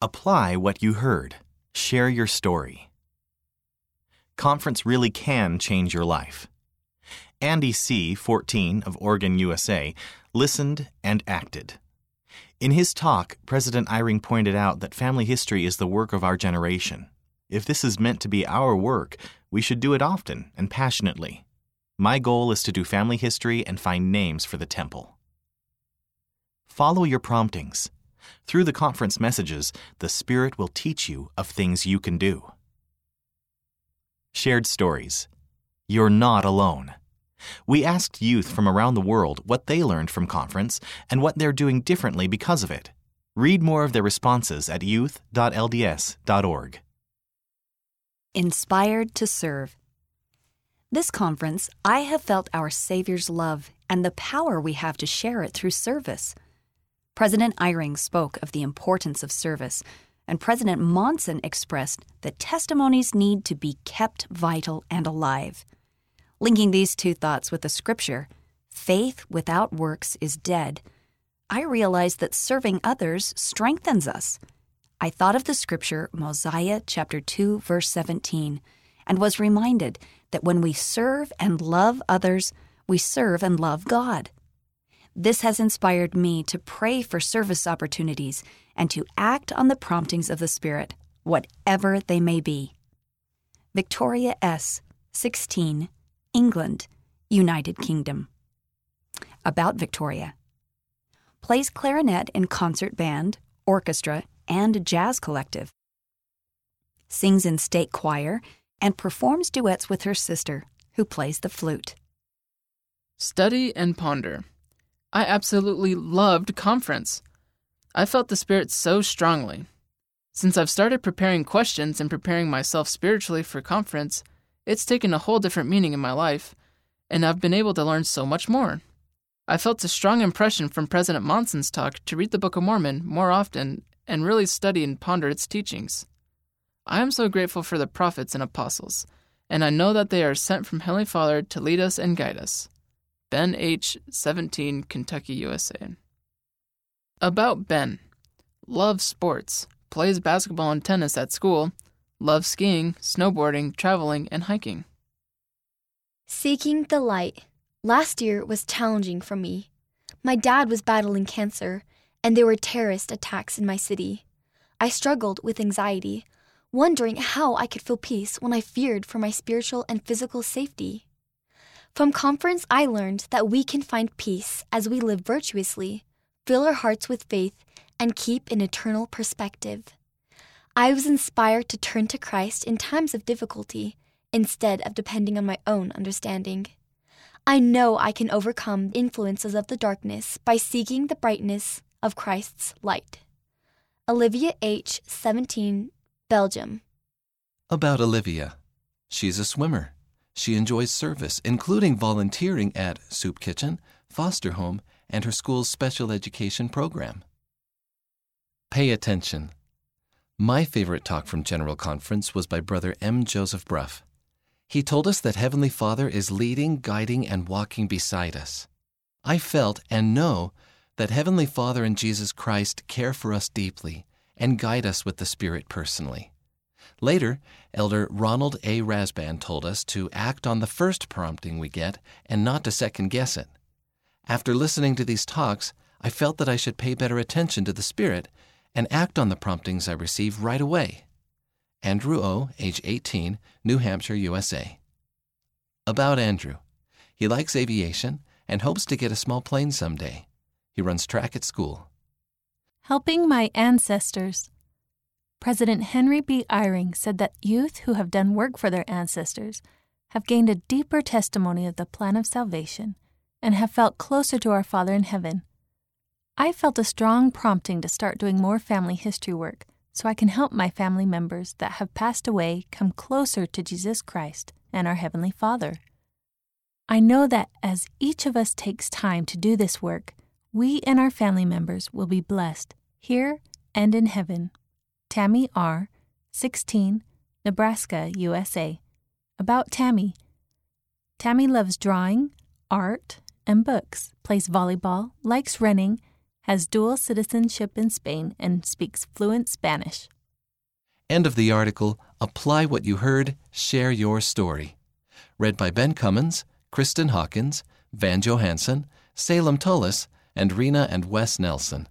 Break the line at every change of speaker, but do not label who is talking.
Apply what you heard. Share your story. Conference really can change your life. Andy C., 14, of Oregon, USA, listened and acted. In his talk, President Eyring pointed out that family history is the work of our generation. If this is meant to be our work, we should do it often and passionately. My goal is to do family history and find names for the temple. Follow your promptings. Through the conference messages, the Spirit will teach you of things you can do. Shared stories. You're not alone. We asked youth from around the world what they learned from conference and what they're doing differently because of it. Read more of their responses at youth.lds.org.
Inspired to serve. This conference, I have felt our Savior's love and the power we have to share it through service. President Eyring spoke of the importance of service, and President Monson expressed that testimonies need to be kept vital and alive. Linking these two thoughts with the scripture, faith without works is dead, I realized that serving others strengthens us. I thought of the scripture Mosiah chapter 2 verse 17 and was reminded that when we serve and love others, we serve and love God. This has inspired me to pray for service opportunities and to act on the promptings of the Spirit, whatever they may be. Victoria S., 16, England, United Kingdom. About Victoria. Plays clarinet in concert band, orchestra, and jazz collective. Sings in state choir and performs duets with her sister, who plays the flute.
Study and ponder. I absolutely loved conference. I felt the Spirit so strongly. Since I've started preparing questions and preparing myself spiritually for conference, it's taken a whole different meaning in my life, and I've been able to learn so much more. I felt a strong impression from President Monson's talk to read the Book of Mormon more often and really study and ponder its teachings. I am so grateful for the prophets and apostles, and I know that they are sent from Heavenly Father to lead us and guide us. Ben H., 17, Kentucky, USA. About Ben. Loves sports, plays basketball and tennis at school, loves skiing, snowboarding, traveling, and hiking.
Seeking the light. Last year was challenging for me. My dad was battling cancer, and there were terrorist attacks in my city. I struggled with anxiety, wondering how I could feel peace when I feared for my spiritual and physical safety. From conference, I learned that we can find peace as we live virtuously, fill our hearts with faith, and keep an eternal perspective. I was inspired to turn to Christ in times of difficulty instead of depending on my own understanding. I know I can overcome the influences of the darkness by seeking the brightness of Christ's light. Olivia H., 17, Belgium.
About Olivia. She's a swimmer. She enjoys service, including volunteering at Soup Kitchen, Foster Home, and her school's special education program. Pay attention. My favorite talk from General Conference was by Brother M. Joseph Brough. He told us that Heavenly Father is leading, guiding, and walking beside us. I felt and know that Heavenly Father and Jesus Christ care for us deeply and guide us with the Spirit personally. Later, Elder Ronald A. Rasband told us to act on the first prompting we get and not to second guess it. After listening to these talks, I felt that I should pay better attention to the Spirit and act on the promptings I receive right away. Andrew O., age 18, New Hampshire, USA. About Andrew. He likes aviation and hopes to get a small plane someday. He runs track at school.
Helping my ancestors. President Henry B. Eyring said that youth who have done work for their ancestors have gained a deeper testimony of the plan of salvation and have felt closer to our Father in heaven. I felt a strong prompting to start doing more family history work so I can help my family members that have passed away come closer to Jesus Christ and our Heavenly Father. I know that as each of us takes time to do this work, we and our family members will be blessed here and in heaven. Tammy R., 16, Nebraska, USA. About Tammy. Tammy loves drawing, art, and books, plays volleyball, likes running, has dual citizenship in Spain, and speaks fluent Spanish.
End of the article Apply What You Heard, Share Your Story. Read by Ben Cummins, Kristen Hawkins, Van Johansson, Salem Tullis, and Rena and Wes Nelson.